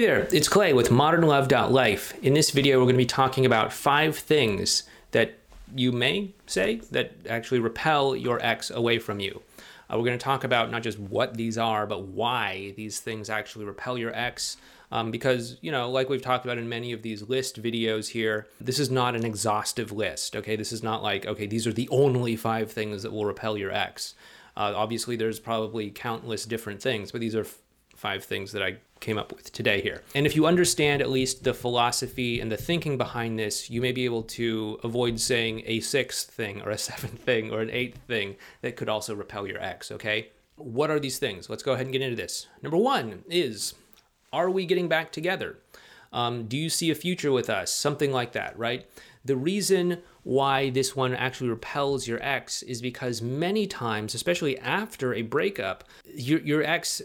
Hey there, it's Clay with modernlove.life. In this video, we're going to be talking about five things that you may say that actually repel your ex away from you. Uh, we're going to talk about not just what these are, but why these things actually repel your ex. Um, because, you know, like we've talked about in many of these list videos here, this is not an exhaustive list, okay? This is not like, okay, these are the only five things that will repel your ex. Uh, obviously, there's probably countless different things, but these are f- five things that I came up with today here. And if you understand at least the philosophy and the thinking behind this, you may be able to avoid saying a sixth thing or a seventh thing or an eighth thing that could also repel your ex, okay? What are these things? Let's go ahead and get into this. Number one is Are we getting back together? Um, do you see a future with us? Something like that, right? The reason why this one actually repels your ex is because many times, especially after a breakup, your, your ex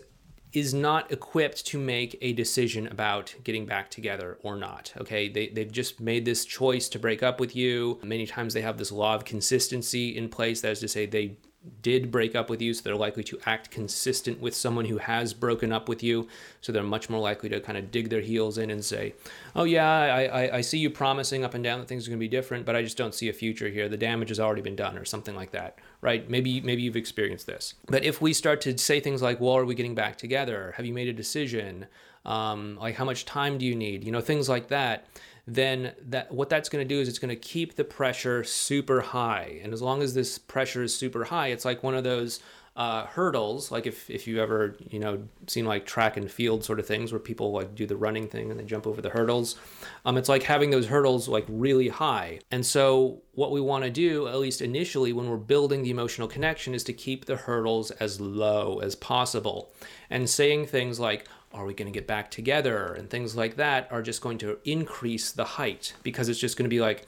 is not equipped to make a decision about getting back together or not. Okay, they, they've just made this choice to break up with you. Many times they have this law of consistency in place, that is to say, they did break up with you, so they're likely to act consistent with someone who has broken up with you. So they're much more likely to kind of dig their heels in and say, "Oh yeah, I, I, I see you promising up and down that things are going to be different, but I just don't see a future here. The damage has already been done, or something like that." Right? Maybe maybe you've experienced this. But if we start to say things like, "Well, are we getting back together? Have you made a decision? Um, like how much time do you need?" You know, things like that then that what that's going to do is it's going to keep the pressure super high. And as long as this pressure is super high, it's like one of those uh, hurdles. Like if if you ever you know seen like track and field sort of things where people like do the running thing and they jump over the hurdles. Um, it's like having those hurdles like really high. And so what we want to do, at least initially, when we're building the emotional connection, is to keep the hurdles as low as possible. And saying things like, are we going to get back together? And things like that are just going to increase the height because it's just going to be like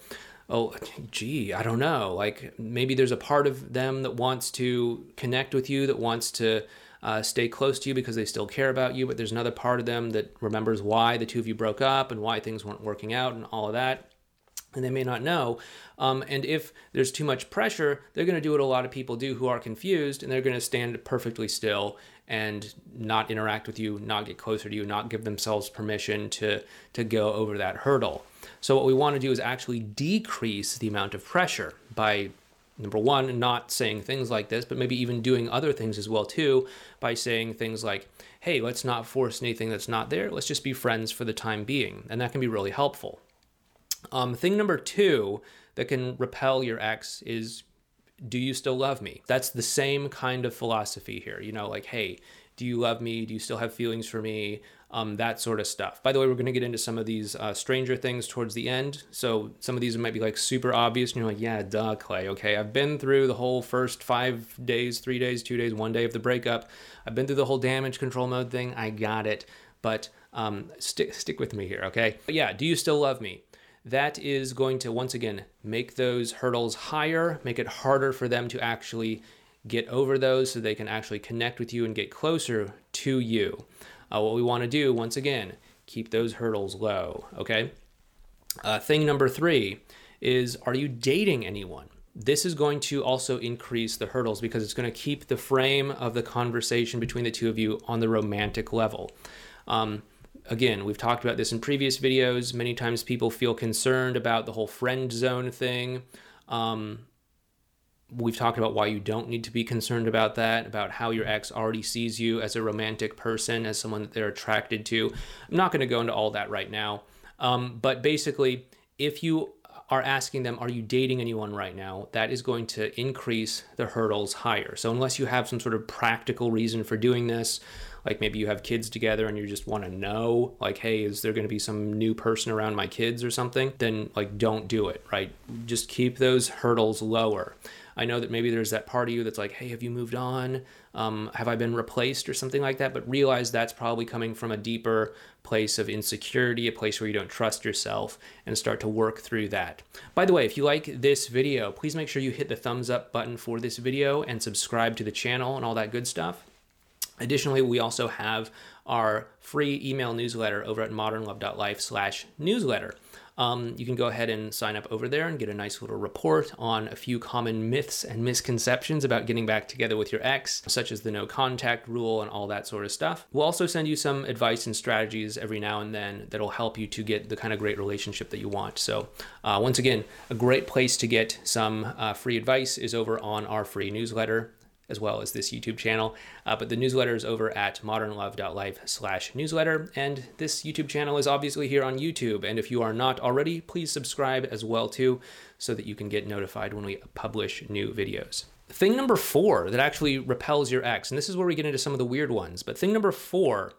oh gee i don't know. Like maybe there's a part of them that wants to connect with you that wants to uh, stay close to you because they still care about you but there's another part of them that remembers why the two of you broke up and why things weren't working out and all of that and they may not know. Um, and if there's too much pressure, they're going to do what a lot of people do who are confused, and they're going to stand perfectly still and not interact with you, not get closer to you, not give themselves permission to to go over that hurdle. So what we want to do is actually decrease the amount of pressure by number one, not saying things like this, but maybe even doing other things as well too, by saying things like, "Hey, let's not force anything that's not there. Let's just be friends for the time being," and that can be really helpful. Um, thing number two that can repel your ex is do you still love me? That's the same kind of philosophy here. You know, like, hey, do you love me? Do you still have feelings for me? Um, that sort of stuff. By the way, we're going to get into some of these uh, stranger things towards the end. So some of these might be like super obvious, and you're like, yeah, duh, Clay. Okay, I've been through the whole first five days, three days, two days, one day of the breakup. I've been through the whole damage control mode thing. I got it. But um, stick stick with me here, okay? But yeah, do you still love me? That is going to once again make those hurdles higher, make it harder for them to actually get over those so they can actually connect with you and get closer to you. Uh, what we want to do, once again, keep those hurdles low, okay? Uh, thing number three is are you dating anyone? This is going to also increase the hurdles because it's going to keep the frame of the conversation between the two of you on the romantic level. Um, again, we've talked about this in previous videos. Many times people feel concerned about the whole friend zone thing. Um, we've talked about why you don't need to be concerned about that, about how your ex already sees you as a romantic person, as someone that they're attracted to. I'm not going to go into all that right now. Um, but basically, if you are asking them, Are you dating anyone right now? that is going to increase the hurdles higher. So, unless you have some sort of practical reason for doing this, like maybe you have kids together and you just want to know like hey is there going to be some new person around my kids or something? Then like don't do it right? Just keep those hurdles lower. I know that maybe there's that part of you that's like hey have you moved on? Um, have i been replaced or something like that? But realize that's probably coming from a deeper place of insecurity a place where you don't trust yourself and start to work through that. By the way if you like this video please make sure you hit the thumbs up button for this video and subscribe to the channel and all that good stuff Additionally, we also have our free email newsletter over at modernlove.life slash newsletter. Um, you can go ahead and sign up over there and get a nice little report on a few common myths and misconceptions about getting back together with your ex, such as the no contact rule and all that sort of stuff. We'll also send you some advice and strategies every now and then that'll help you to get the kind of great relationship that you want. So, uh, once again, a great place to get some uh, free advice is over on our free newsletter as well as this YouTube channel. Uh, but the newsletter is over at modernlove.life slash newsletter. And this YouTube channel is obviously here on YouTube. And if you are not already, please subscribe as well too, so that you can get notified when we publish new videos. Thing number four that actually repels your ex, and this is where we get into some of the weird ones, but thing number four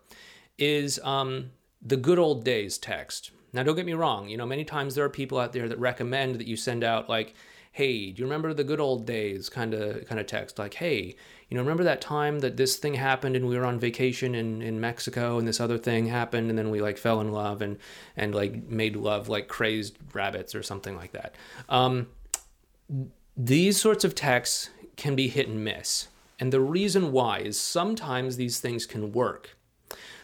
is um, the good old days text. Now, don't get me wrong, you know, many times there are people out there that recommend that you send out like, hey, do you remember the good old days kind of kind of text like, hey, you know, remember that time that this thing happened and we were on vacation in, in Mexico and this other thing happened and then we like fell in love and and like made love like crazed rabbits or something like that. Um, these sorts of texts can be hit and miss. And the reason why is sometimes these things can work.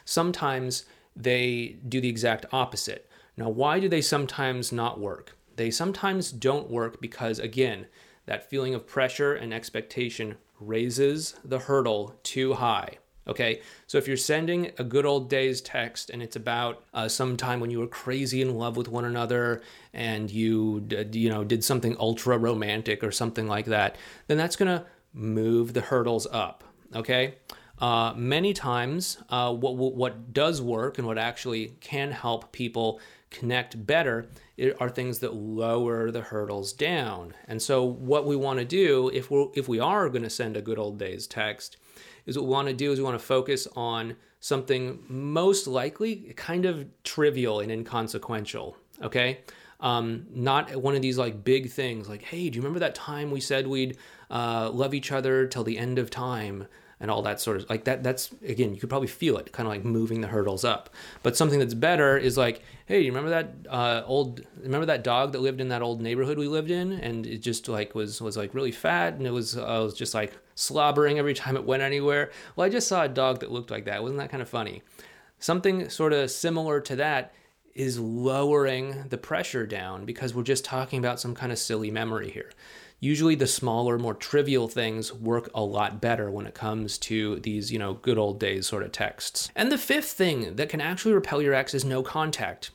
Sometimes they do the exact opposite. Now, why do they sometimes not work? They sometimes don't work because, again, that feeling of pressure and expectation raises the hurdle too high. Okay, so if you're sending a good old days text and it's about uh, some time when you were crazy in love with one another and you you know did something ultra romantic or something like that, then that's gonna move the hurdles up. Okay, uh, many times uh, what what does work and what actually can help people connect better are things that lower the hurdles down. And so what we want to do if we if we are going to send a good old days text is what we want to do is we want to focus on something most likely kind of trivial and inconsequential, okay? Um, not one of these like big things like, hey, do you remember that time we said we'd uh, love each other till the end of time? And all that sort of like that that's again you could probably feel it kind of like moving the hurdles up. But something that's better is like hey you remember that uh, old remember that dog that lived in that old neighborhood we lived in? And it just like was was like really fat and it was uh, was just like slobbering every time it went anywhere. Well i just saw a dog that looked like that. Wasn't that kind of funny? Something sort of similar to that is lowering the pressure down because we're just talking about some kind of silly memory here usually the smaller, more trivial things work a lot better when it comes to these, you know, good old days sort of texts. And the fifth thing that can actually repel your ex is no contact.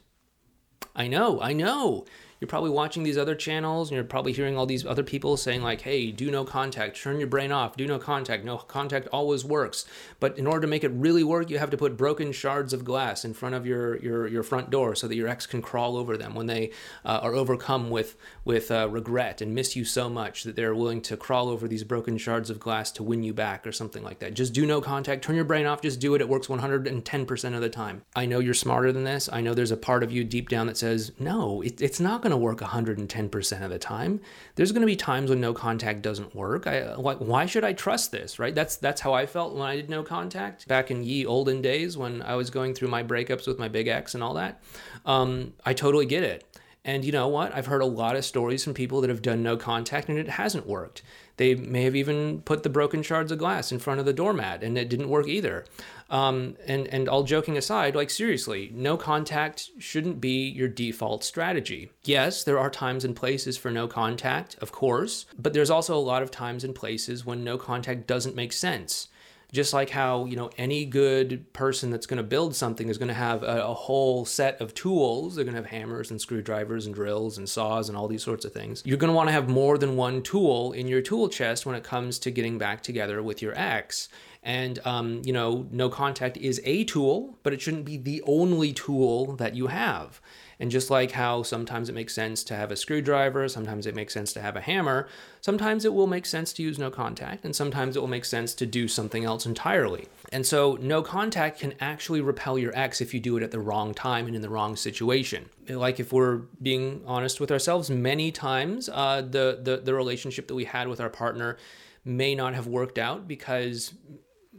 I know, I know you're probably watching these other channels and you're probably hearing all these other people saying like hey do no contact. Turn your brain off. Do no contact. No contact always works. But in order to make it really work you have to put broken shards of glass in front of your your, your front door so that your ex can crawl over them when they uh, are overcome with with uh, regret and miss you so much that they're willing to crawl over these broken shards of glass to win you back or something like that. Just do no contact. Turn your brain off. Just do it. It works 110% of the time. I know you're smarter than this. I know there's a part of you deep down that says no it, it's not going going to work 110% of the time. There's going to be times when no contact doesn't work. I, why should I trust this, right? That's that's how I felt when I did no contact back in ye olden days when I was going through my breakups with my big ex and all that. Um, I totally get it. And you know what? I've heard a lot of stories from people that have done no contact and it hasn't worked. They may have even put the broken shards of glass in front of the doormat and it didn't work either. Um, and, and all joking aside, like seriously, no contact shouldn't be your default strategy. Yes, there are times and places for no contact, of course, but there's also a lot of times and places when no contact doesn't make sense just like how you know any good person that's going to build something is going to have a, a, whole set of tools. They're going to have hammers and screwdrivers and drills and saws and all these sorts of things. You're going to want to have more than one tool in your tool chest when it comes to getting back together with your ex. And um, you know no contact is a tool but it shouldn't be the only tool that you have and just like how sometimes it makes sense to have a screwdriver, sometimes it makes sense to have a hammer, sometimes it will make sense to use no contact, and sometimes it will make sense to do something else entirely. And so, no contact can actually repel your ex if you do it at the wrong time and in the wrong situation. Like if we're being honest with ourselves, many times uh, the, the the relationship that we had with our partner may not have worked out because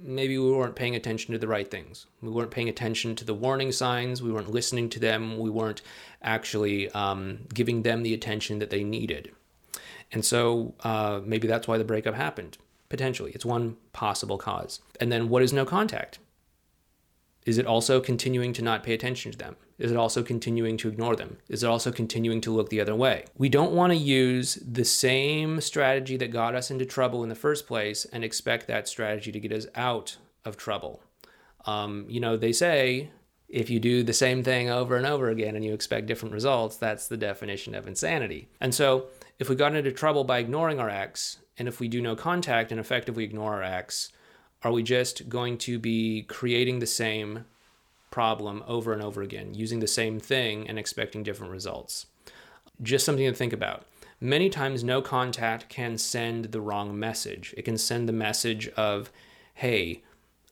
maybe we weren't paying attention to the right things. We weren't paying attention to the warning signs. We weren't listening to them. We weren't actually um, giving them the attention that they needed. And so uh, maybe that's why the breakup happened. Potentially, it's one possible cause. And then what is no contact? Is it also continuing to not pay attention to them? Is it also continuing to ignore them? Is it also continuing to look the other way? We don't want to use the same strategy that got us into trouble in the first place and expect that strategy to get us out of trouble. Um, you know, they say if you do the same thing over and over again and you expect different results, that's the definition of insanity. And so, if we got into trouble by ignoring our ex, and if we do no contact and effectively ignore our ex, are we just going to be creating the same problem over and over again, using the same thing and expecting different results? Just something to think about. Many times, no contact can send the wrong message. It can send the message of, hey,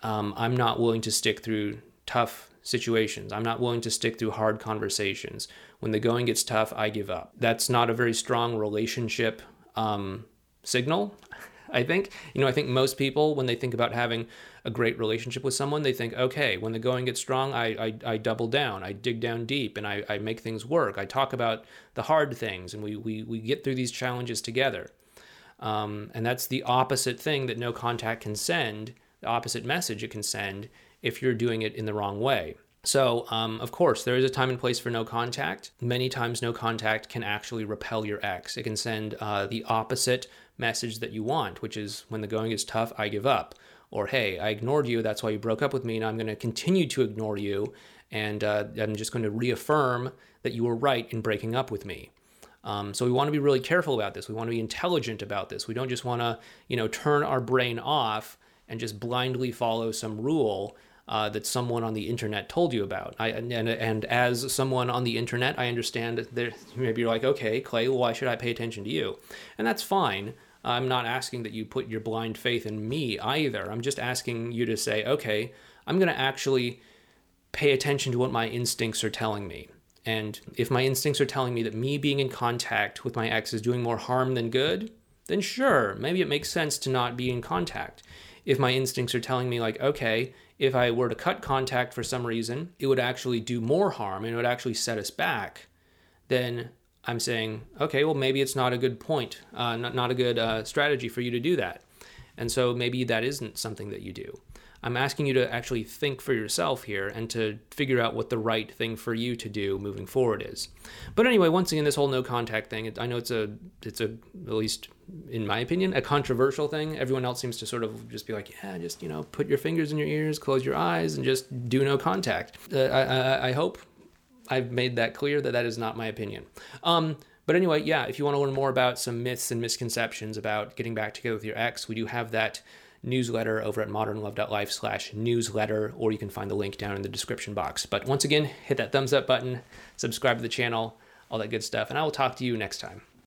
um, I'm not willing to stick through tough situations. I'm not willing to stick through hard conversations. When the going gets tough, I give up. That's not a very strong relationship um, signal. I think, you know, I think most people, when they think about having a great relationship with someone, they think, okay, when the going gets strong, I, I, I double down, I dig down deep, and I, I make things work. I talk about the hard things, and we, we, we get through these challenges together. Um, and that's the opposite thing that no contact can send, the opposite message it can send if you're doing it in the wrong way. So, um, of course, there is a time and place for no contact. Many times, no contact can actually repel your ex. It can send uh, the opposite message that you want, which is when the going is tough, I give up. Or, hey, I ignored you, that's why you broke up with me, and I'm going to continue to ignore you, and uh, I'm just going to reaffirm that you were right in breaking up with me. Um, so we want to be really careful about this. We want to be intelligent about this. We don't just want to, you know, turn our brain off and just blindly follow some rule uh, that someone on the internet told you about. I, and, and as someone on the internet, I understand that maybe you're like, okay, Clay, why should I pay attention to you? And that's fine. I'm not asking that you put your blind faith in me either. I'm just asking you to say, okay, I'm going to actually pay attention to what my instincts are telling me. And if my instincts are telling me that me being in contact with my ex is doing more harm than good, then sure, maybe it makes sense to not be in contact. If my instincts are telling me, like, okay, if I were to cut contact for some reason, it would actually do more harm and it would actually set us back, then I'm saying, okay, well, maybe it's not a good point, uh, not, not a good uh, strategy for you to do that. And so maybe that isn't something that you do. I'm asking you to actually think for yourself here and to figure out what the right thing for you to do moving forward is. But anyway, once again, this whole no contact thing, I know it's a, it's a, at least in my opinion, a controversial thing. Everyone else seems to sort of just be like, yeah, just, you know, put your fingers in your ears, close your eyes, and just do no contact. Uh, I, I, I hope I've made that clear that that is not my opinion. Um, but anyway, yeah, if you want to learn more about some myths and misconceptions about getting back together with your ex, we do have that newsletter over at modernlove.life slash newsletter, or you can find the link down in the description box. But once again, hit that thumbs up button, subscribe to the channel, all that good stuff, and I will talk to you next time.